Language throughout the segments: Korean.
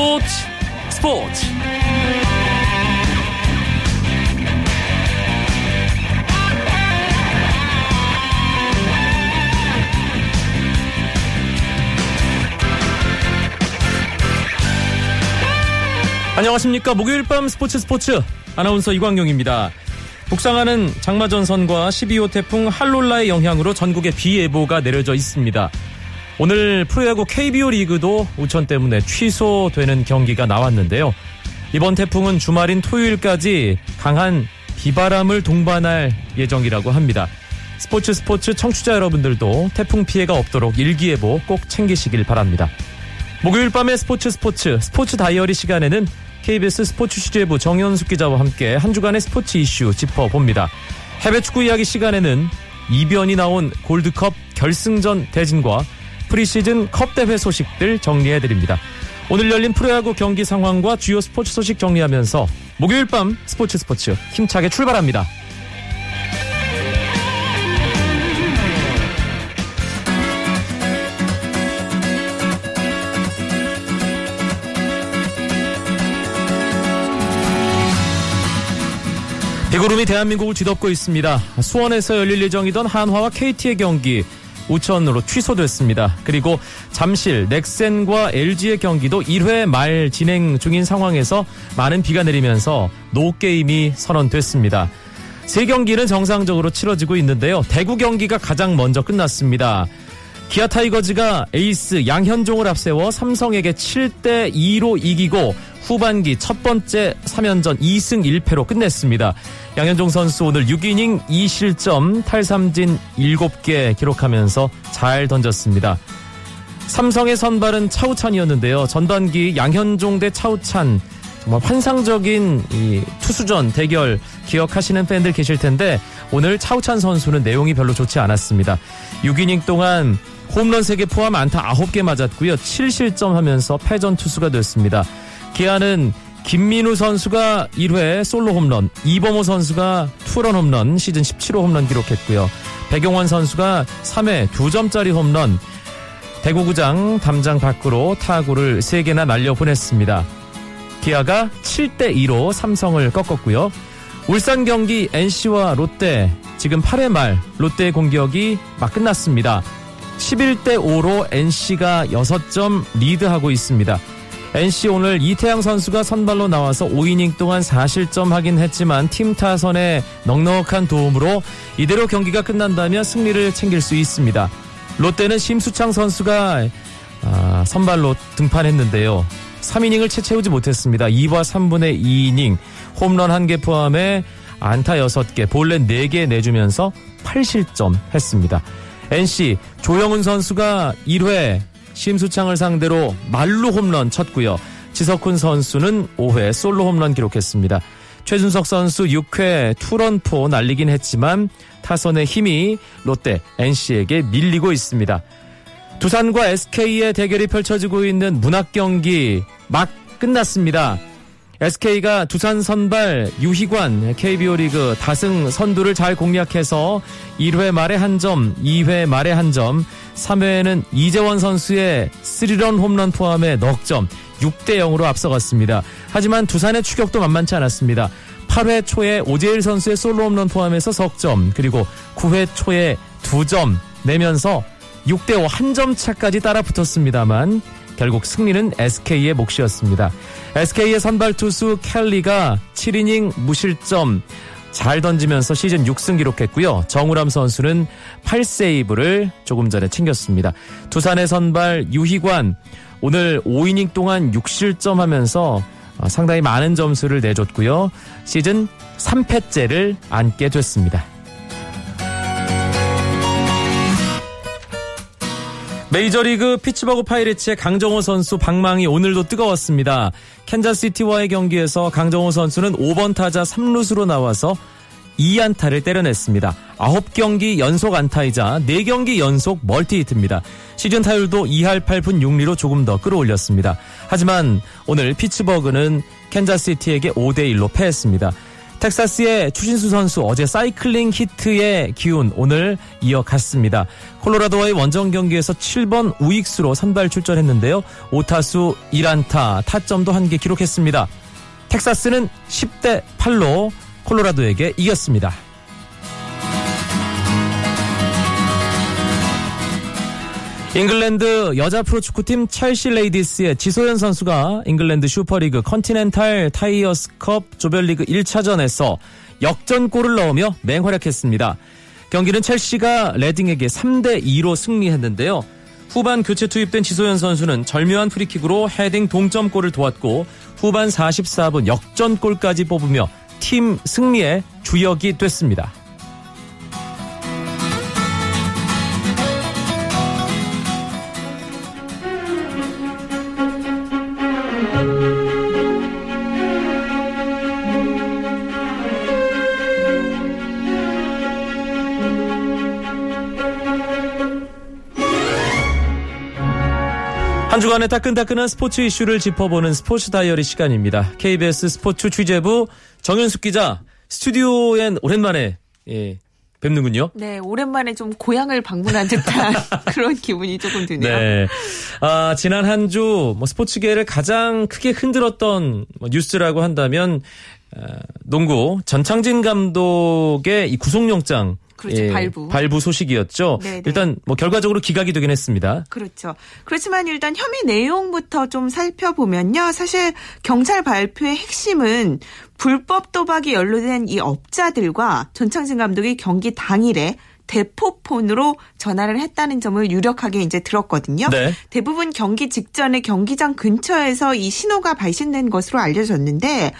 스포츠 스포츠 안녕하십니까 목요일 밤 스포츠 스포츠 아나운서 이광용입니다. 북상하는 장마전선과 12호 태풍 할롤라의 영향으로 전국에 비 예보가 내려져 있습니다. 오늘 프로야구 KBO 리그도 우천 때문에 취소되는 경기가 나왔는데요. 이번 태풍은 주말인 토요일까지 강한 비바람을 동반할 예정이라고 합니다. 스포츠 스포츠 청취자 여러분들도 태풍 피해가 없도록 일기예보 꼭 챙기시길 바랍니다. 목요일 밤의 스포츠 스포츠 스포츠 다이어리 시간에는 KBS 스포츠 취재부 정현숙 기자와 함께 한 주간의 스포츠 이슈 짚어봅니다. 해외 축구 이야기 시간에는 이변이 나온 골드컵 결승전 대진과 프리시즌 컵 대회 소식들 정리해드립니다. 오늘 열린 프로야구 경기 상황과 주요 스포츠 소식 정리하면서 목요일 밤 스포츠 스포츠 힘차게 출발합니다. 비구름이 대한민국을 뒤덮고 있습니다. 수원에서 열릴 예정이던 한화와 KT의 경기 우천으로 취소됐습니다. 그리고 잠실, 넥센과 LG의 경기도 1회 말 진행 중인 상황에서 많은 비가 내리면서 노게임이 선언됐습니다. 세 경기는 정상적으로 치러지고 있는데요. 대구 경기가 가장 먼저 끝났습니다. 기아 타이거즈가 에이스 양현종을 앞세워 삼성에게 7대 2로 이기고 후반기 첫 번째 3연전 2승 1패로 끝냈습니다. 양현종 선수 오늘 6이닝 2실점 탈삼진 7개 기록하면서 잘 던졌습니다. 삼성의 선발은 차우찬이었는데요. 전반기 양현종 대 차우찬 정말 환상적인 이 투수전 대결 기억하시는 팬들 계실 텐데 오늘 차우찬 선수는 내용이 별로 좋지 않았습니다. 6이닝 동안 홈런 3개 포함 안타 9개 맞았고요. 7실점 하면서 패전 투수가 됐습니다. 기아는 김민우 선수가 1회 솔로 홈런, 이범호 선수가 투런 홈런, 시즌 17호 홈런 기록했고요. 백용원 선수가 3회 2점짜리 홈런, 대구구장 담장 밖으로 타구를 3개나 날려보냈습니다. 기아가 7대2로 삼성을 꺾었고요. 울산 경기 NC와 롯데 지금 8회 말 롯데의 공격이 막 끝났습니다. 11대 5로 NC가 6점 리드하고 있습니다. NC 오늘 이태양 선수가 선발로 나와서 5이닝 동안 4실점 하긴 했지만 팀 타선의 넉넉한 도움으로 이대로 경기가 끝난다면 승리를 챙길 수 있습니다. 롯데는 심수창 선수가 아, 선발로 등판했는데요. 3이닝을 채 채우지 못했습니다. 2와 3분의 2이닝 홈런 1개 포함해 안타 6개, 볼넷 4개 내주면서 8실점 했습니다. NC 조영훈 선수가 1회 심수창을 상대로 말루 홈런 쳤고요. 지석훈 선수는 5회 솔로 홈런 기록했습니다. 최준석 선수 6회 투런포 날리긴 했지만 타선의 힘이 롯데 NC에게 밀리고 있습니다. 두산과 SK의 대결이 펼쳐지고 있는 문학 경기 막 끝났습니다. SK가 두산 선발 유희관 KBO 리그 다승 선두를 잘 공략해서 1회 말에 한 점, 2회 말에 한 점, 3회에는 이재원 선수의 3런 홈런 포함해 넉 점, 6대 0으로 앞서갔습니다. 하지만 두산의 추격도 만만치 않았습니다. 8회 초에 오재일 선수의 솔로 홈런 포함해서 석점, 그리고 9회 초에 2점 내면서 6대5 한 점 차까지 따라 붙었습니다만 결국 승리는 SK의 몫이었습니다. SK의 선발 투수 켈리가 7이닝 무실점 잘 던지면서 시즌 6승 기록했고요. 정우람 선수는 8세이브를 조금 전에 챙겼습니다. 두산의 선발 유희관 오늘 5이닝 동안 6실점 하면서 상당히 많은 점수를 내줬고요. 시즌 3패째를 안게 됐습니다. 메이저리그 피츠버그 파이레츠의 강정호 선수 방망이 오늘도 뜨거웠습니다. 캔자시티와의 경기에서 강정호 선수는 5번 타자 3루수로 나와서 2안타를 때려냈습니다. 9경기 연속 안타이자 4경기 연속 멀티히트입니다. 시즌 타율도 2할 8분 6리로 조금 더 끌어올렸습니다. 하지만 오늘 피츠버그는 캔자시티에게 5대1로 패했습니다. 텍사스의 추신수 선수 어제 사이클링 히트의 기운 오늘 이어갔습니다. 콜로라도와의 원정 경기에서 7번 우익수로 선발 출전했는데요. 5타수 1안타, 타점도 한 개 기록했습니다. 텍사스는 10대 8로 콜로라도에게 이겼습니다. 잉글랜드 여자 프로축구팀 첼시 레이디스의 지소연 선수가 잉글랜드 슈퍼리그 컨티넨탈 타이어스컵 조별리그 1차전에서 역전골을 넣으며 맹활약했습니다. 경기는 첼시가 레딩에게 3대 2로 승리했는데요. 후반 교체 투입된 지소연 선수는 절묘한 프리킥으로 헤딩 동점골을 도왔고 후반 44분 역전골까지 뽑으며 팀 승리의 주역이 됐습니다. 한 주간의 따끈따끈한 스포츠 이슈를 짚어보는 스포츠 다이어리 시간입니다. KBS 스포츠 취재부 정현숙 기자 스튜디오엔 오랜만에 예, 뵙는군요. 네, 오랜만에 좀 고향을 방문한 듯한 그런 기분이 조금 드네요. 네. 아, 지난 한 주 뭐 스포츠계를 가장 크게 흔들었던 뭐 뉴스라고 한다면 어, 농구 전창진 감독의 이 구속영장 그렇죠. 예, 발부. 발부 소식이었죠. 네네. 일단 뭐 결과적으로 기각이 되긴 했습니다. 그렇죠. 그렇지만 일단 혐의 내용부터 좀 살펴보면요. 사실 경찰 발표의 핵심은 불법 도박이 연루된 이 업자들과 전창진 감독이 경기 당일에 대포폰으로 전화를 했다는 점을 유력하게 이제 들었거든요. 네. 대부분 경기 직전에 경기장 근처에서 이 신호가 발신된 것으로 알려졌는데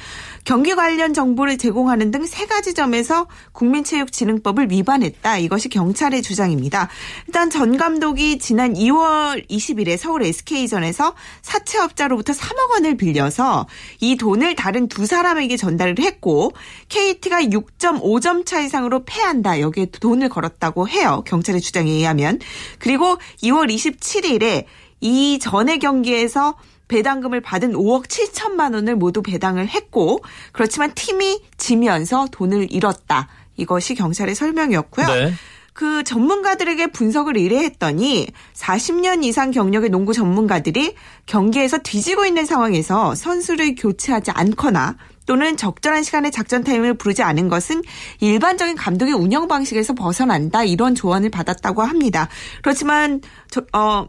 경기 관련 정보를 제공하는 등 세 가지 점에서 국민체육진흥법을 위반했다. 이것이 경찰의 주장입니다. 일단 전 감독이 지난 2월 20일에 서울 SK전에서 사채업자로부터 3억 원을 빌려서 이 돈을 다른 두 사람에게 전달을 했고 KT가 6.5점 차 이상으로 패한다. 여기에 돈을 걸었다고 해요. 경찰의 주장에 의하면. 그리고 2월 27일에 이 전의 경기에서 배당금을 받은 5억 7천만 원을 모두 배당을 했고 그렇지만 팀이 지면서 돈을 잃었다. 이것이 경찰의 설명이었고요. 네. 그 전문가들에게 분석을 의뢰했더니 40년 이상 경력의 농구 전문가들이 경기에서 뒤지고 있는 상황에서 선수를 교체하지 않거나 또는 적절한 시간에 작전 타임을 부르지 않은 것은 일반적인 감독의 운영 방식에서 벗어난다 이런 조언을 받았다고 합니다. 그렇지만 저, 어,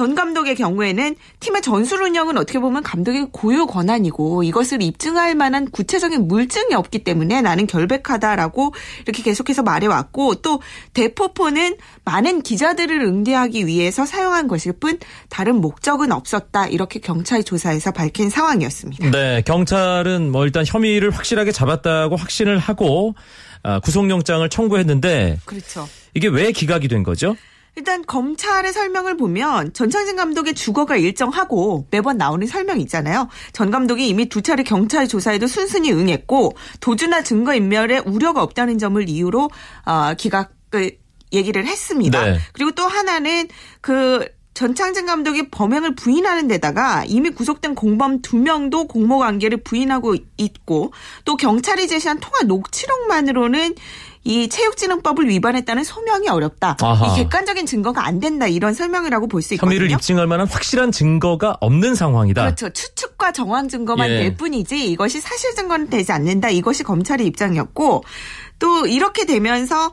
전 감독의 경우에는 팀의 전술 운영은 어떻게 보면 감독의 고유 권한이고 이것을 입증할 만한 구체적인 물증이 없기 때문에 나는 결백하다라고 이렇게 계속해서 말해왔고 또 대포폰은 많은 기자들을 응대하기 위해서 사용한 것일 뿐 다른 목적은 없었다 이렇게 경찰 조사에서 밝힌 상황이었습니다. 네, 경찰은 뭐 일단 혐의를 확실하게 잡았다고 확신을 하고 아, 구속영장을 청구했는데 그렇죠. 이게 왜 기각이 된 거죠? 일단 검찰의 설명을 보면 전창진 감독의 주거가 일정하고 매번 나오는 설명이 있잖아요. 전 감독이 이미 두 차례 경찰 조사에도 순순히 응했고 도주나 증거 인멸에 우려가 없다는 점을 이유로 어, 기각을 얘기를 했습니다. 네. 그리고 또 하나는 그 전창진 감독이 범행을 부인하는 데다가 이미 구속된 공범 두 명도 공모 관계를 부인하고 있고 또 경찰이 제시한 통화 녹취록만으로는 이 체육진흥법을 위반했다는 소명이 어렵다. 아하. 이 객관적인 증거가 안 된다 이런 설명이라고 볼 수 있거든요. 혐의를 입증할 만한 확실한 증거가 없는 상황이다. 그렇죠. 추측과 정황 증거만 예. 될 뿐이지 이것이 사실 증거는 되지 않는다. 이것이 검찰의 입장이었고 또 이렇게 되면서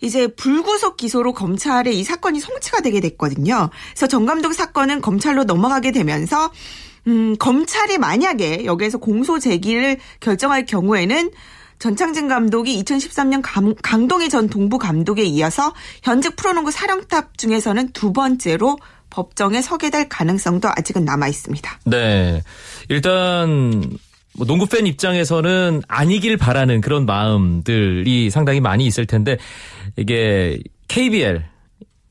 이제 불구속 기소로 검찰의 이 사건이 송치가 되게 됐거든요. 그래서 정 감독 사건은 검찰로 넘어가게 되면서 음, 검찰이 만약에 여기에서 공소 제기를 결정할 경우에는 전창진 감독이 2013년 강, 강동희 전 동부 감독에 이어서 현직 프로농구 사령탑 중에서는 두 번째로 법정에 서게 될 가능성도 아직은 남아 있습니다. 네. 일단 뭐 농구 팬 입장에서는 아니길 바라는 그런 마음들이 상당히 많이 있을 텐데 이게 KBL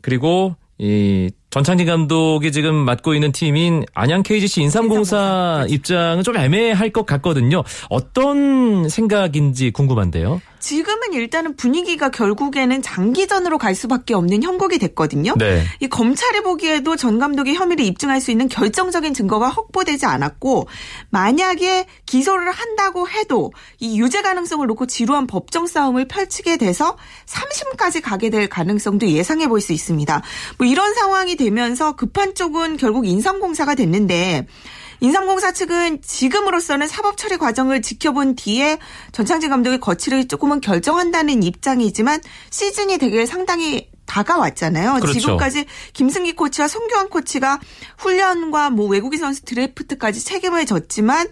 그리고 이 전창진 감독이 지금 맡고 있는 팀인 안양 KGC 인삼공사 입장은 좀 애매할 것 같거든요. 어떤 생각인지 궁금한데요. 지금은 일단은 분위기가 결국에는 장기전으로 갈 수밖에 없는 형국이 됐거든요. 네. 이 검찰이 보기에도 전 감독의 혐의를 입증할 수 있는 결정적인 증거가 확보되지 않았고 만약에 기소를 한다고 해도 이 유죄 가능성을 놓고 지루한 법정 싸움을 펼치게 돼서 3심까지 가게 될 가능성도 예상해 볼 수 있습니다. 뭐 이런 상황이 되면서 급한 쪽은 결국 인상공사가 됐는데 인삼공사 측은 지금으로서는 사법 처리 과정을 지켜본 뒤에 전창진 감독의 거취를 조금은 결정한다는 입장이지만 시즌이 되게 상당히 다가왔잖아요. 그렇죠. 지금까지 김승기 코치와 송교환 코치가 훈련과 뭐 외국인 선수 드래프트까지 책임을 졌지만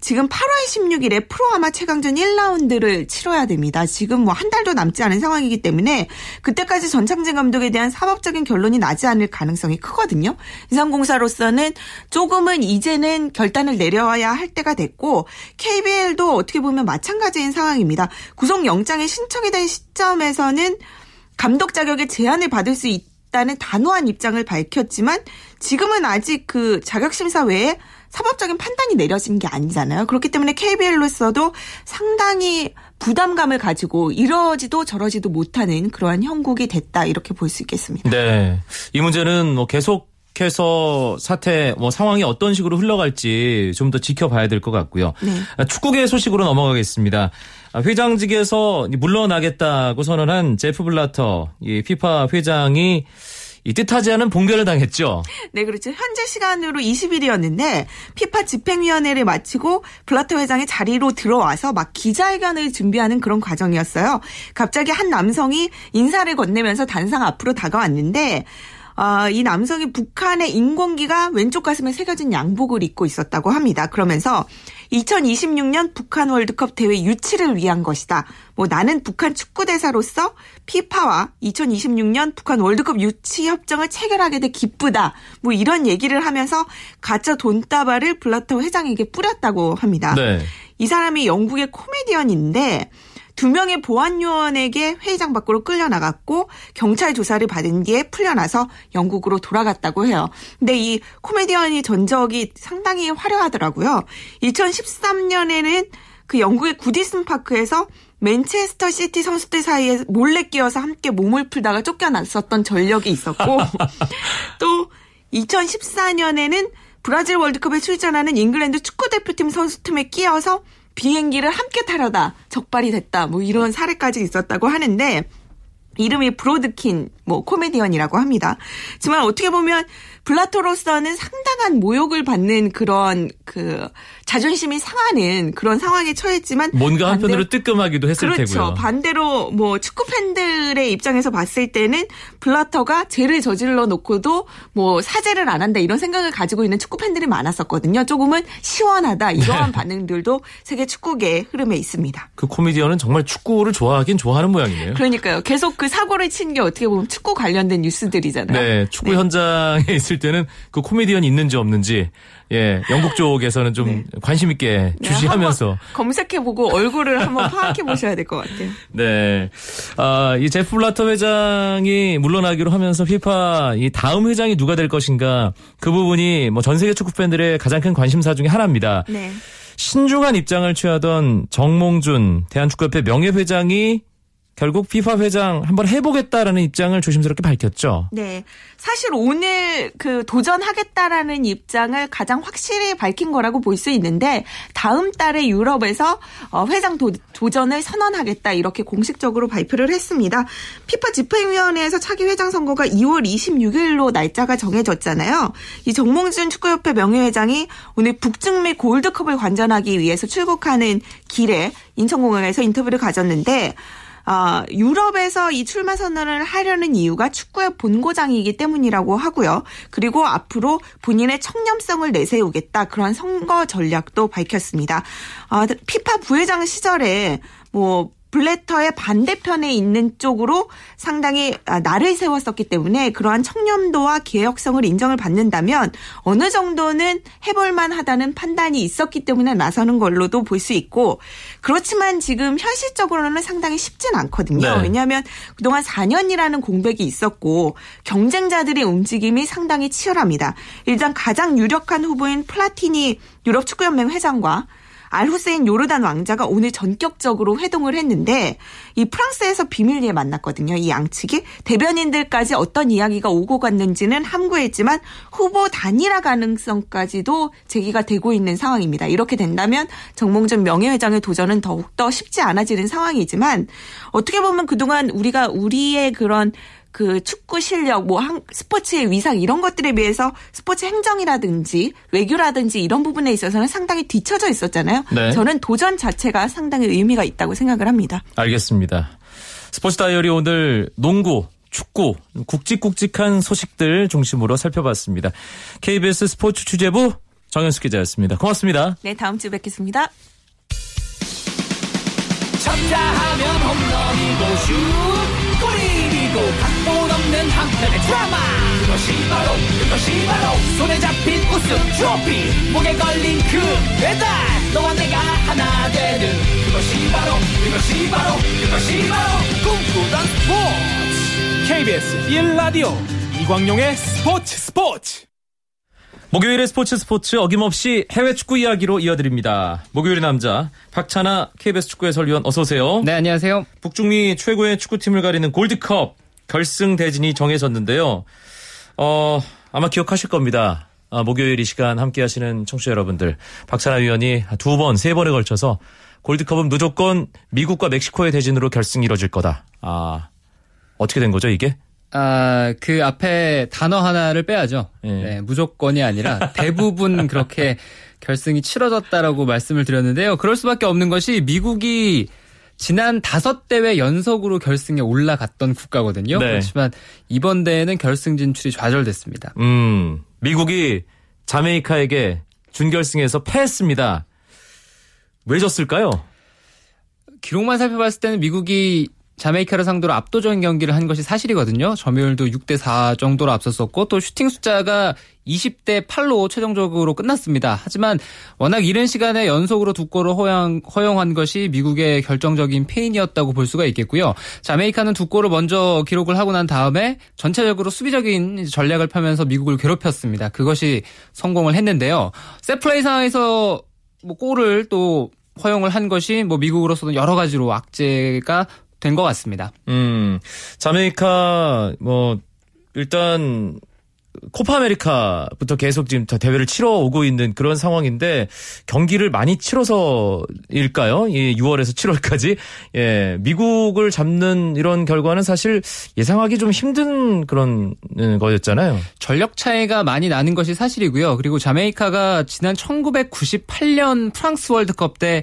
지금 8월 16일에 프로아마 최강전 1라운드를 치러야 됩니다. 지금 뭐 한 달도 남지 않은 상황이기 때문에 그때까지 전창진 감독에 대한 사법적인 결론이 나지 않을 가능성이 크거든요. 인삼공사로서는 조금은 이제는 결단을 내려야 할 때가 됐고 KBL도 어떻게 보면 마찬가지인 상황입니다. 구속영장이 신청이 된 시점에서는 감독 자격의 제한을 받을 수 있다는 단호한 입장을 밝혔지만 지금은 아직 그 자격 심사 외에 사법적인 판단이 내려진 게 아니잖아요. 그렇기 때문에 KBL로서도 상당히 부담감을 가지고 이러지도 저러지도 못하는 그러한 형국이 됐다 이렇게 볼 수 있겠습니다. 네. 이 문제는 뭐 계속 해서 사태 뭐 상황이 어떤 식으로 흘러갈지 좀 더 지켜봐야 될 것 같고요. 네. 축구계 소식으로 넘어가겠습니다. 회장직에서 물러나겠다고 선언한 제프 블라터 이 피파 회장이 이 뜻하지 않은 봉변을 당했죠. 네, 그렇죠. 현재 시간으로 20일이었는데 피파 집행위원회를 마치고 블라터 회장의 자리로 들어와서 막 기자회견을 준비하는 그런 과정이었어요. 갑자기 한 남성이 인사를 건네면서 단상 앞으로 다가왔는데 어, 이 남성이 북한의 인공기가 왼쪽 가슴에 새겨진 양복을 입고 있었다고 합니다. 그러면서 2026년 북한 월드컵 대회 유치를 위한 것이다. 뭐 나는 북한 축구 대사로서 피파와 2026년 북한 월드컵 유치 협정을 체결하게 돼 기쁘다. 뭐 이런 얘기를 하면서 가짜 돈다발을 블라터 회장에게 뿌렸다고 합니다. 네. 이 사람이 영국의 코미디언인데 두 명의 보안요원에게 회의장 밖으로 끌려나갔고 경찰 조사를 받은 뒤에 풀려나서 영국으로 돌아갔다고 해요. 근데 이 코미디언이 전적이 상당히 화려하더라고요. 2013년에는 그 영국의 구디슨 파크에서 맨체스터 시티 선수들 사이에 몰래 끼어서 함께 몸을 풀다가 쫓겨났었던 전력이 있었고 또 2014년에는 브라질 월드컵에 출전하는 잉글랜드 축구대표팀 선수 틈에 끼어서 비행기를 함께 타려다 적발이 됐다. 뭐 이런 사례까지 있었다고 하는데 이름이 브로드킨 뭐 코미디언이라고 합니다. 하지만 어떻게 보면 블라토로서는 상당한 모욕을 받는 그런 그 자존심이 상하는 그런 상황에 처했지만 뭔가 한편으로 뜨끔하기도 했을 그렇죠. 테고요. 반대로 뭐 축구 팬들의 입장에서 봤을 때는 블라터가 죄를 저질러 놓고도 뭐 사죄를 안 한다 이런 생각을 가지고 있는 축구 팬들이 많았었거든요. 조금은 시원하다 이러한 네. 반응들도 세계 축구계의 흐름에 있습니다. 그 코미디언은 정말 축구를 좋아하긴 좋아하는 모양이네요. 그러니까요. 계속 그 사고를 친 게 어떻게 보면 축구 관련된 뉴스들이잖아요. 네, 축구 현장에 있을 때는 그 코미디언이 있는지 없는지 예, 영국 쪽에서는 좀 네. 관심 있게 네, 주시하면서 한번 검색해 보고 얼굴을 한번 파악해 보셔야 될 것 같아요. 네. 아, 이 제프 블라터 회장이 물러나기로 하면서 피파 이 다음 회장이 누가 될 것인가 그 부분이 뭐 전 세계 축구 팬들의 가장 큰 관심사 중에 하나입니다. 네. 신중한 입장을 취하던 정몽준 대한축구협회 명예회장이 결국 피파 회장 한번 해보겠다라는 입장을 조심스럽게 밝혔죠. 네. 사실 오늘 그 도전하겠다라는 입장을 가장 확실히 밝힌 거라고 볼 수 있는데 다음 달에 유럽에서 어, 회장 도, 도전을 선언하겠다 이렇게 공식적으로 발표를 했습니다. 피파 집행위원회에서 차기 회장 선거가 2월 26일로 날짜가 정해졌잖아요. 이 정몽준 축구협회 명예회장이 오늘 북중미 골드컵을 관전하기 위해서 출국하는 길에 인천공항에서 인터뷰를 가졌는데 아, 유럽에서 이 출마 선언을 하려는 이유가 축구의 본고장이기 때문이라고 하고요. 그리고 앞으로 본인의 청렴성을 내세우겠다 그런 선거 전략도 밝혔습니다. 아, 피파 부회장 시절에 뭐 블래터의 반대편에 있는 쪽으로 상당히 아, 나를 세웠었기 때문에 그러한 청렴도와 개혁성을 인정을 받는다면 어느 정도는 해볼만 하다는 판단이 있었기 때문에 나서는 걸로도 볼 수 있고 그렇지만 지금 현실적으로는 상당히 쉽진 않거든요. 네. 왜냐하면 그동안 4년이라는 공백이 있었고 경쟁자들의 움직임이 상당히 치열합니다. 일단 가장 유력한 후보인 플라티니 유럽 축구연맹 회장과 알 후세인 요르단 왕자가 오늘 전격적으로 회동을 했는데 이 프랑스에서 비밀리에 만났거든요. 이 양측이 대변인들까지 어떤 이야기가 오고 갔는지는 함구했지만 후보 단일화 가능성까지도 제기가 되고 있는 상황입니다. 이렇게 된다면 정몽준 명예회장의 도전은 더욱더 쉽지 않아지는 상황이지만 어떻게 보면 그동안 우리가 우리의 그런 그 축구 실력, 뭐 스포츠의 위상 이런 것들에 비해서 스포츠 행정이라든지 외교라든지 이런 부분에 있어서는 상당히 뒤처져 있었잖아요. 네. 저는 도전 자체가 상당히 의미가 있다고 생각을 합니다. 알겠습니다. 스포츠 다이어리 오늘 농구, 축구, 굵직굵직한 소식들 중심으로 살펴봤습니다. KBS 스포츠 취재부 정현숙 기자였습니다. 고맙습니다. 네, 다음 주에 뵙겠습니다. 쳤다 하면 홈런이고 슛 그리고 각본 없는 한편의 드라마 그것이 바로 그것이 바로 손에 잡힌 우승 트로피 목에 걸린 그 배달 너와 내가 하나 되는 그것이 바로 그것이 바로 그것이 바로 꿈꾸던 스포츠 KBS 1라디오 이광용의 스포츠 스포츠 목요일의 스포츠 스포츠 어김없이 해외 축구 이야기로 이어드립니다. 목요일의 남자 박찬아 KBS 축구 해설위원 어서 오세요. 네 안녕하세요. 북중미 최고의 축구팀을 가리는 골드컵 결승 대진이 정해졌는데요. 어 아마 기억하실 겁니다. 아, 목요일 이 시간 함께 하시는 청취자 여러분들 박찬아 위원이 두 번, 세 번에 걸쳐서 골드컵은 무조건 미국과 멕시코의 대진으로 결승이 이뤄질 거다. 아 어떻게 된 거죠 이게? 아, 그 앞에 단어 하나를 빼야죠. 네. 네, 무조건이 아니라 대부분 그렇게 결승이 치러졌다라고 말씀을 드렸는데요. 그럴 수밖에 없는 것이 미국이 지난 다섯 대회 연속으로 결승에 올라갔던 국가거든요. 네. 그렇지만 이번 대회는 결승 진출이 좌절됐습니다. 음, 미국이 자메이카에게 준결승에서 패했습니다. 왜 졌을까요? 기록만 살펴봤을 때는 미국이 자메이카를 상대로 압도적인 경기를 한 것이 사실이거든요. 점유율도 6대 4 정도로 앞섰었고 또 슈팅 숫자가 20대 8로 최종적으로 끝났습니다. 하지만 워낙 이른 시간에 연속으로 두 골을 허용, 허용한 것이 미국의 결정적인 페인이었다고 볼 수가 있겠고요. 자메이카는 두 골을 먼저 기록을 하고 난 다음에 전체적으로 수비적인 전략을 펴면서 미국을 괴롭혔습니다. 그것이 성공을 했는데요. 세플레이 상황에서 뭐 골을 또 허용을 한 것이 뭐 미국으로서는 여러 가지로 악재가 된 것 같습니다. 음, 자메이카 뭐 일단 코파 아메리카부터 계속 지금 대회를 치러 오고 있는 그런 상황인데 경기를 많이 치러서일까요? 예, 6월에서 7월까지 예, 미국을 잡는 이런 결과는 사실 예상하기 좀 힘든 그런 음, 거였잖아요. 전력 차이가 많이 나는 것이 사실이고요. 그리고 자메이카가 지난 1998년 프랑스 월드컵 때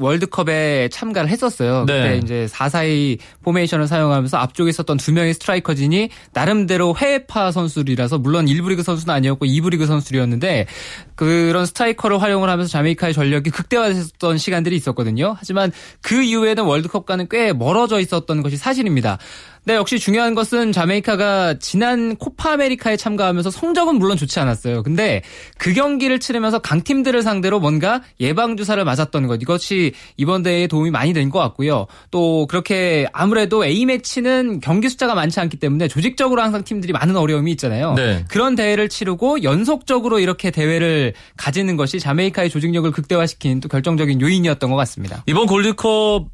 월드컵에 참가를 했었어요. 네. 그때 이제 4-4-2 포메이션을 사용하면서 앞쪽에 있었던 두 명의 스트라이커진이 나름대로 해외파 선수들이라서 물론 1부 리그 선수는 아니었고 2부 리그 선수들이었는데 그런 스트라이커를 활용을 하면서 자메이카의 전력이 극대화됐었던 시간들이 있었거든요. 하지만 그 이후에는 월드컵과는 꽤 멀어져 있었던 것이 사실입니다. 네, 역시 중요한 것은 자메이카가 지난 코파 아메리카에 참가하면서 성적은 물론 좋지 않았어요. 근데 그 경기를 치르면서 강팀들을 상대로 뭔가 예방주사를 맞았던 것. 이것이 이번 대회에 도움이 많이 된 것 같고요. 또 그렇게 아무래도 A매치는 경기 숫자가 많지 않기 때문에 조직적으로 항상 팀들이 많은 어려움이 있잖아요. 네. 그런 대회를 치르고 연속적으로 이렇게 대회를 가지는 것이 자메이카의 조직력을 극대화시킨 또 결정적인 요인이었던 것 같습니다. 이번 골드컵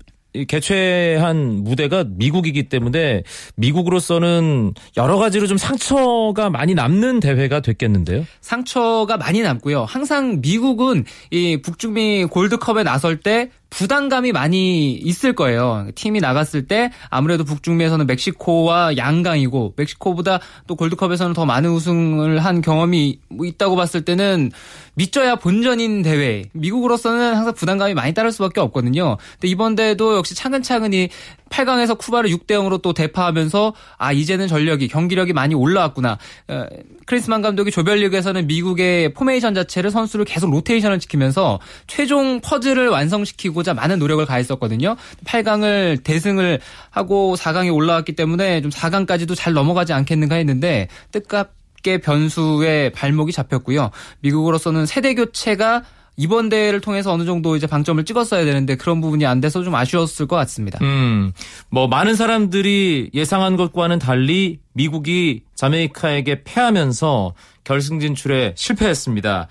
개최한 무대가 미국이기 때문에 미국으로서는 여러 가지로 좀 상처가 많이 남는 대회가 됐겠는데요. 상처가 많이 남고요. 항상 미국은 이 북중미 골드컵에 나설 때 부담감이 많이 있을 거예요. 팀이 나갔을 때 아무래도 북중미에서는 멕시코와 양강이고 멕시코보다 또 골드컵에서는 더 많은 우승을 한 경험이 있다고 봤을 때는 믿져야 본전인 대회. 미국으로서는 항상 부담감이 많이 따를 수밖에 없거든요. 근데 이번 대회도 역시 차근차근히 8강에서 쿠바를 6대 0으로 또 대파하면서 아 이제는 전력이 경기력이 많이 올라왔구나. 어, 클린스만 감독이 조별리그에서는 미국의 포메이션 자체를 선수를 계속 로테이션을 시키면서 최종 퍼즐을 완성시키고자 많은 노력을 가했었거든요. 8강을 대승을 하고 4강에 올라왔기 때문에 좀 4강까지도 잘 넘어가지 않겠는가 했는데 뜻밖의 변수에 발목이 잡혔고요. 미국으로서는 세대 교체가 이번 대회를 통해서 어느 정도 이제 방점을 찍었어야 되는데 그런 부분이 안 돼서 좀 아쉬웠을 것 같습니다. 음, 뭐 많은 사람들이 예상한 것과는 달리 미국이 자메이카에게 패하면서 결승 진출에 실패했습니다.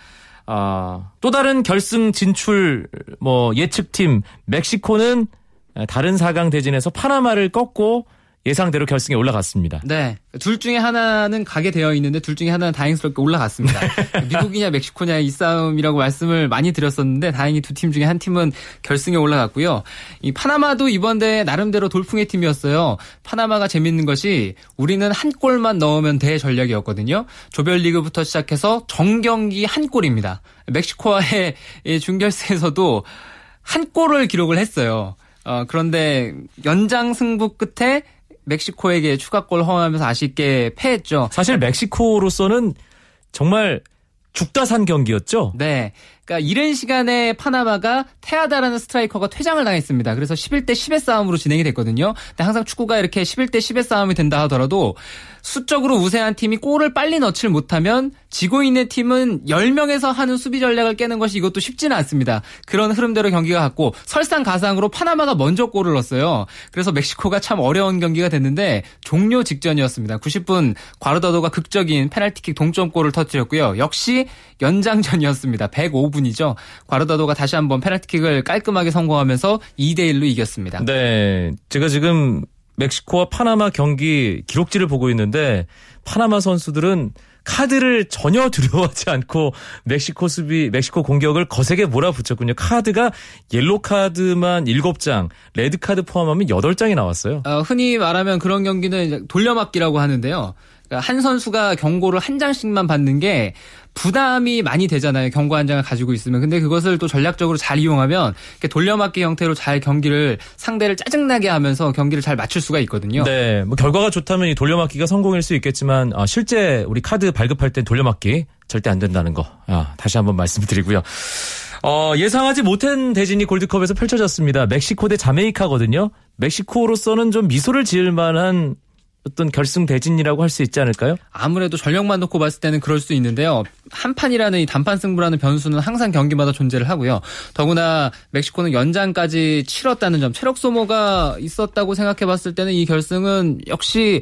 아, 또 다른 결승 진출 뭐 예측팀 멕시코는 다른 4강 대진에서 파나마를 꺾고 예상대로 결승에 올라갔습니다. 네. 둘 중에 하나는 가게 되어 있는데 둘 중에 하나는 다행스럽게 올라갔습니다. 미국이냐 멕시코냐 이 싸움이라고 말씀을 많이 드렸었는데 다행히 두 팀 중에 한 팀은 결승에 올라갔고요. 이 파나마도 이번 대회 나름대로 돌풍의 팀이었어요. 파나마가 재밌는 것이 우리는 한 골만 넣으면 대 전략이었거든요. 조별리그부터 시작해서 정경기 한 골입니다. 멕시코와의 준결승에서도 한 골을 기록을 했어요. 어, 그런데 연장 승부 끝에 멕시코에게 추가골 허용하면서 아쉽게 패했죠. 사실 멕시코로서는 정말 죽다 산 경기였죠. 네. 그러니까 이른 시간에 파나마가 테아다라는 스트라이커가 퇴장을 당했습니다. 그래서 11대 10의 싸움으로 진행이 됐거든요. 근데 항상 축구가 이렇게 11대 10의 싸움이 된다 하더라도 수적으로 우세한 팀이 골을 빨리 넣질 못하면 지고 있는 팀은 10명에서 하는 수비 전략을 깨는 것이 이것도 쉽지는 않습니다. 그런 흐름대로 경기가 갔고 설상가상으로 파나마가 먼저 골을 넣었어요. 그래서 멕시코가 참 어려운 경기가 됐는데 종료 직전이었습니다. 90분 과르다도가 극적인 페널티킥 동점골을 터뜨렸고요. 역시 연장전이었습니다. 105분 이죠. 과르다도가 다시 한번 페널티킥을 깔끔하게 성공하면서 2대 1로 이겼습니다. 네. 제가 지금 멕시코와 파나마 경기 기록지를 보고 있는데 파나마 선수들은 카드를 전혀 두려워하지 않고 멕시코 수비, 멕시코 공격을 거세게 몰아붙였군요. 카드가 옐로 카드만 7장, 레드 카드 포함하면 8장이 나왔어요. 어, 흔히 말하면 그런 경기는 돌려막기라고 하는데요. 그러니까 한 선수가 경고를 한 장씩만 받는 게 부담이 많이 되잖아요. 경고 한 장을 가지고 있으면. 근데 그것을 또 전략적으로 잘 이용하면 돌려막기 형태로 잘 경기를 상대를 짜증나게 하면서 경기를 잘 맞출 수가 있거든요. 네. 뭐 결과가 좋다면 이 돌려막기가 성공일 수 있겠지만 아, 실제 우리 카드 발급할 땐 돌려막기 절대 안 된다는 거. 아, 다시 한번 말씀드리고요. 어, 예상하지 못한 대진이 골드컵에서 펼쳐졌습니다. 멕시코 대 자메이카거든요. 멕시코로서는 좀 미소를 지을 만한 어떤 결승 대진이라고 할 수 있지 않을까요? 아무래도 전력만 놓고 봤을 때는 그럴 수 있는데요. 한 판이라는 이 단판 승부라는 변수는 항상 경기마다 존재를 하고요. 더구나 멕시코는 연장까지 치렀다는 점, 체력 소모가 있었다고 생각해 봤을 때는 이 결승은 역시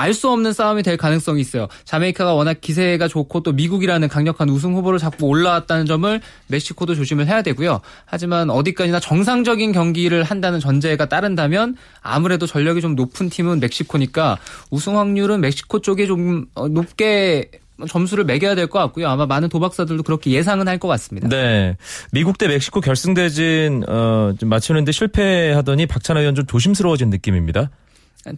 알 수 없는 싸움이 될 가능성이 있어요. 자메이카가 워낙 기세가 좋고 또 미국이라는 강력한 우승 후보를 잡고 올라왔다는 점을 멕시코도 조심을 해야 되고요. 하지만 어디까지나 정상적인 경기를 한다는 전제가 따른다면 아무래도 전력이 좀 높은 팀은 멕시코니까 우승 확률은 멕시코 쪽에 좀 어, 높게 점수를 매겨야 될 것 같고요. 아마 많은 도박사들도 그렇게 예상은 할 것 같습니다. 네. 미국 대 멕시코 결승대진 어, 좀 맞추는데 실패하더니 박찬하 위원 좀 조심스러워진 느낌입니다.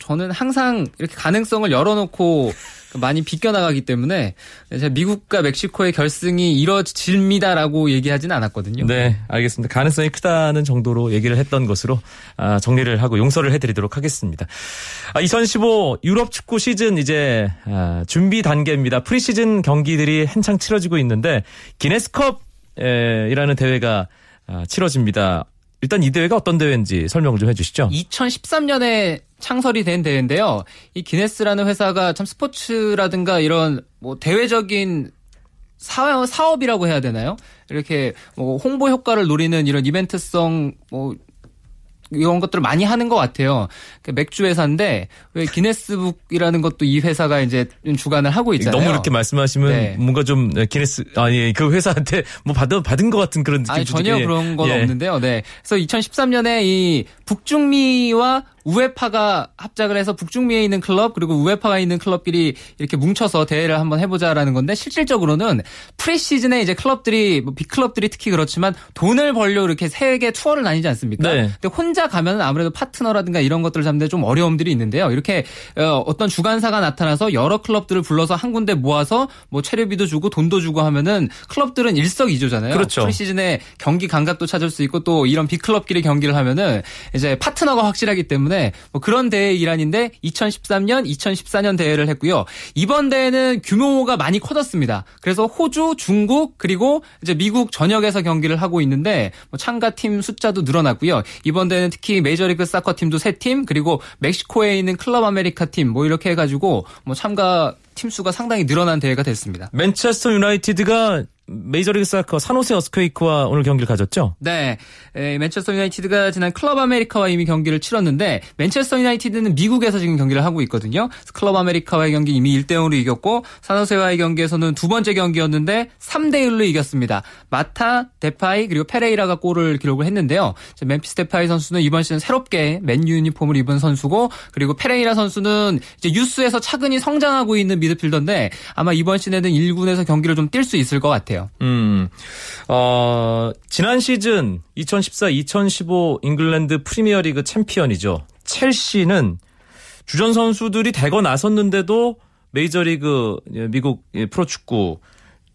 저는 항상 이렇게 가능성을 열어놓고 많이 비껴나가기 때문에 제가 미국과 멕시코의 결승이 이뤄집니다라고 얘기하진 않았거든요. 네, 알겠습니다. 가능성이 크다는 정도로 얘기를 했던 것으로 아, 정리를 하고 용서를 해드리도록 하겠습니다. 아, 2015 유럽 축구 시즌 이제 아, 준비 단계입니다. 프리시즌 경기들이 한창 치러지고 있는데 기네스컵이라는 대회가 아, 치러집니다. 일단 이 대회가 어떤 대회인지 설명을 좀 해주시죠. 2013년에 창설이 된 대회인데요. 이 기네스라는 회사가 참 스포츠라든가 이런 뭐 대외적인 사업, 사업이라고 해야 되나요? 이렇게 뭐 홍보 효과를 노리는 이런 이벤트성 뭐 이런 것들을 많이 하는 것 같아요. 그 맥주 회사인데 왜 기네스북이라는 것도 이 회사가 이제 주관을 하고 있잖아요. 너무 이렇게 말씀하시면 네. 뭔가 좀 기네스 아니 그 회사한테 뭐 받은 받은 것 같은 그런 느낌. 아니 전혀 그런 건 예. 없는데요. 네. 그래서 2013년에 이 북중미와 우에파가 합작을 해서 북중미에 있는 클럽 그리고 우에파가 있는 클럽끼리 이렇게 뭉쳐서 대회를 한번 해보자라는 건데 실질적으로는 프리시즌에 이제 클럽들이 뭐 빅클럽들이 특히 그렇지만 돈을 벌려 이렇게 세계 투어를 다니지 않습니까? 네. 근데 혼자 가면은 아무래도 파트너라든가 이런 것들을 잡는데 좀 어려움들이 있는데요. 이렇게 어, 어떤 주관사가 나타나서 여러 클럽들을 불러서 한 군데 모아서 뭐 체류비도 주고 돈도 주고 하면은 클럽들은 일석이조잖아요. 그렇죠. 프리시즌에 경기 감각도 찾을 수 있고 또 이런 빅클럽끼리 경기를 하면은 이제 파트너가 확실하기 때문에 때문에 뭐 그런 대회 일환인데 2013년, 2014년 대회를 했고요. 이번 대회는 규모가 많이 커졌습니다. 그래서 호주, 중국 그리고 이제 미국 전역에서 경기를 하고 있는데 뭐 참가 팀 숫자도 늘어났고요. 이번 대회는 특히 메이저리그 사커 팀도 3팀 그리고 멕시코에 있는 클럽 아메리카 팀 뭐 이렇게 해가지고 뭐 참가 팀 수가 상당히 늘어난 대회가 됐습니다. 맨체스터 유나이티드가 메이저리그 사커 산호세 어스퀘이크와 오늘 경기를 가졌죠? 네, 에, 맨체스터 유나이티드가 지난 클럽 아메리카와 이미 경기를 치렀는데 맨체스터 유나이티드는 미국에서 지금 경기를 하고 있거든요. 클럽 아메리카와의 경기 이미 1대 0으로 이겼고 산호세와의 경기에서는 두 번째 경기였는데 3대 1로 이겼습니다. 마타, 데파이 그리고 페레이라가 골을 기록을 했는데요. 멤피스 데파이 선수는 이번 시즌 새롭게 맨유 유니폼을 입은 선수고 그리고 페레이라 선수는 이제 유스에서 차근히 성장하고 있는 미드필더인데 아마 이번 시즌에는 1군에서 경기를 좀 뛸 수 있을 것 같아요. 음, 어, 지난 시즌 2014-2015 잉글랜드 프리미어리그 챔피언이죠. 첼시는 주전 선수들이 대거 나섰는데도 메이저리그 예, 미국 예, 프로축구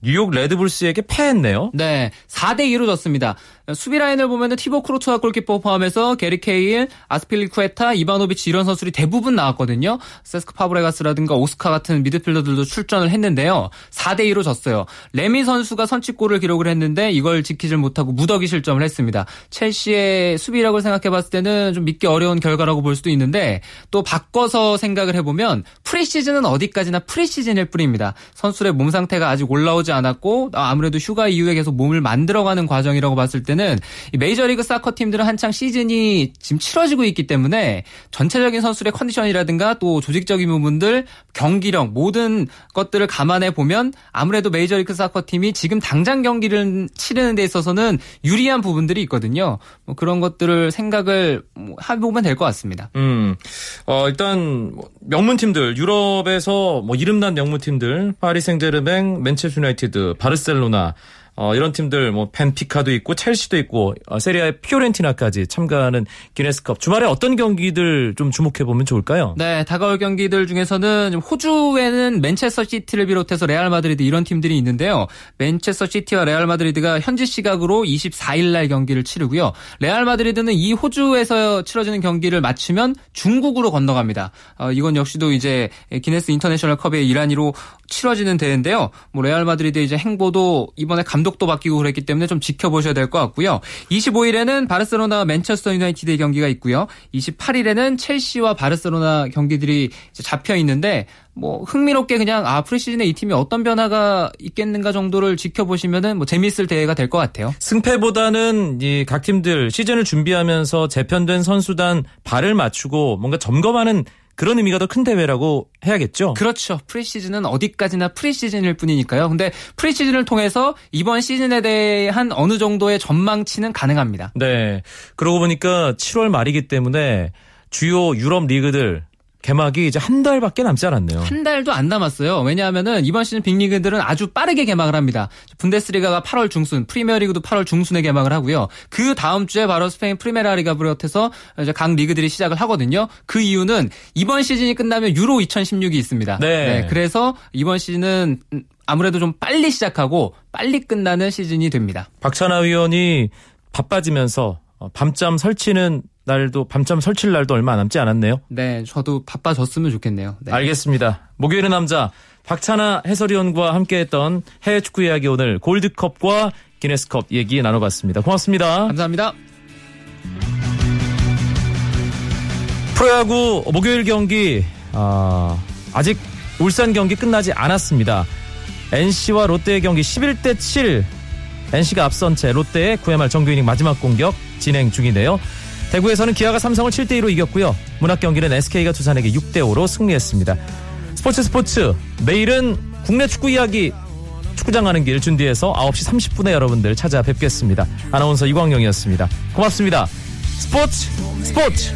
뉴욕 레드불스에게 패했네요. 네, 4대 2로 졌습니다. 수비 라인을 보면은 티보 쿠르투아 골키퍼 포함해서 게리 케이힐, 아스필리쿠에타, 이바노비치 이런 선수들이 대부분 나왔거든요. 세스크 파브레가스라든가 오스카 같은 미드필더들도 출전을 했는데요. 4대 2로 졌어요. 레미 선수가 선취골을 기록을 했는데 이걸 지키질 못하고 무더기 실점을 했습니다. 첼시의 수비력을 생각해 봤을 때는 좀 믿기 어려운 결과라고 볼 수도 있는데 또 바꿔서 생각을 해 보면 프리시즌은 어디까지나 프리시즌일 뿐입니다. 선수의 몸 상태가 아직 올라오지 않았고 아무래도 휴가 이후에 계속 몸을 만들어가는 과정이라고 봤을 때 때는 메이저리그 사커 팀들은 한창 시즌이 지금 치러지고 있기 때문에 전체적인 선수의 컨디션이라든가 또 조직적인 부분들, 경기력 모든 것들을 감안해 보면 아무래도 메이저리그 사커 팀이 지금 당장 경기를 치르는 데 있어서는 유리한 부분들이 있거든요. 뭐 그런 것들을 생각을 뭐 해보면 될 것 같습니다. 음, 어, 일단 뭐 명문 팀들 유럽에서 뭐 이름난 명문 팀들 파리 생제르맹, 맨체스터 유나이티드, 바르셀로나 어, 이런 팀들 뭐 벤피카도 있고 첼시도 있고 어, 세리에A의 피오렌티나까지 참가하는 기네스컵 주말에 어떤 경기들 좀 주목해 보면 좋을까요? 네, 다가올 경기들 중에서는 호주에는 맨체스터 시티를 비롯해서 레알 마드리드 이런 팀들이 있는데요. 맨체스터 시티와 레알 마드리드가 현지 시각으로 24일 날 경기를 치르고요. 레알 마드리드는 이 호주에서 치러지는 경기를 마치면 중국으로 건너갑니다. 어, 이건 역시도 이제 기네스 인터내셔널 컵의 일환으로 치러지는 대회인데요. 뭐 레알 마드리드 이제 행보도 이번에 감독도 바뀌고 그랬기 때문에 좀 지켜보셔야 될 것 같고요. 25일에는 바르셀로나와 맨체스터 유나이티드의 경기가 있고요. 28일에는 첼시와 바르셀로나 경기들이 잡혀 있는데 뭐 흥미롭게 그냥 아 프리시즌에 이 팀이 어떤 변화가 있겠는가 정도를 지켜보시면은 뭐 재미있을 대회가 될 것 같아요. 승패보다는 이 각 팀들 시즌을 준비하면서 재편된 선수단 발을 맞추고 뭔가 점검하는 그런 의미가 더 큰 대회라고 해야겠죠. 그렇죠. 프리시즌은 어디까지나 프리시즌일 뿐이니까요. 근데 프리시즌을 통해서 이번 시즌에 대한 어느 정도의 전망치는 가능합니다. 네. 그러고 보니까 7월 말이기 때문에 주요 유럽 리그들 개막이 이제 한 달밖에 남지 않았네요. 한 달도 안 남았어요. 왜냐하면은 이번 시즌 빅리그들은 아주 빠르게 개막을 합니다. 분데스리가가 8월 중순, 프리미어리그도 8월 중순에 개막을 하고요. 그 다음 주에 바로 스페인 프리메라리가 비롯해서 이제 각 리그들이 시작을 하거든요. 그 이유는 이번 시즌이 끝나면 유로 2016이 있습니다. 네. 네 그래서 이번 시즌은 아무래도 좀 빨리 시작하고 빨리 끝나는 시즌이 됩니다. 박찬하 위원이 바빠지면서 밤잠 설치는 날도 밤잠 설칠 날도 얼마 남지 않았네요. 네, 저도 바빠졌으면 좋겠네요. 네. 알겠습니다. 목요일의 남자 박찬아 해설위원과 함께했던 해외 축구 이야기 오늘 골드컵과 기네스컵 얘기 나눠봤습니다. 고맙습니다. 감사합니다. 프로야구 목요일 경기 아, 아직 울산 경기 끝나지 않았습니다. NC와 롯데의 경기 11대 7 NC가 앞선 채 롯데의 9회 말 정규 이닝 마지막 공격 진행 중인데요. 대구에서는 기아가 삼성을 7대2로 이겼고요. 문학 경기는 SK가 두산에게 6대5로 승리했습니다. 스포츠 스포츠 매일은 국내 축구 이야기 축구장 가는 길 준비해서 9시 30분에 여러분들 찾아뵙겠습니다. 아나운서 이광영이었습니다. 고맙습니다. 스포츠 스포츠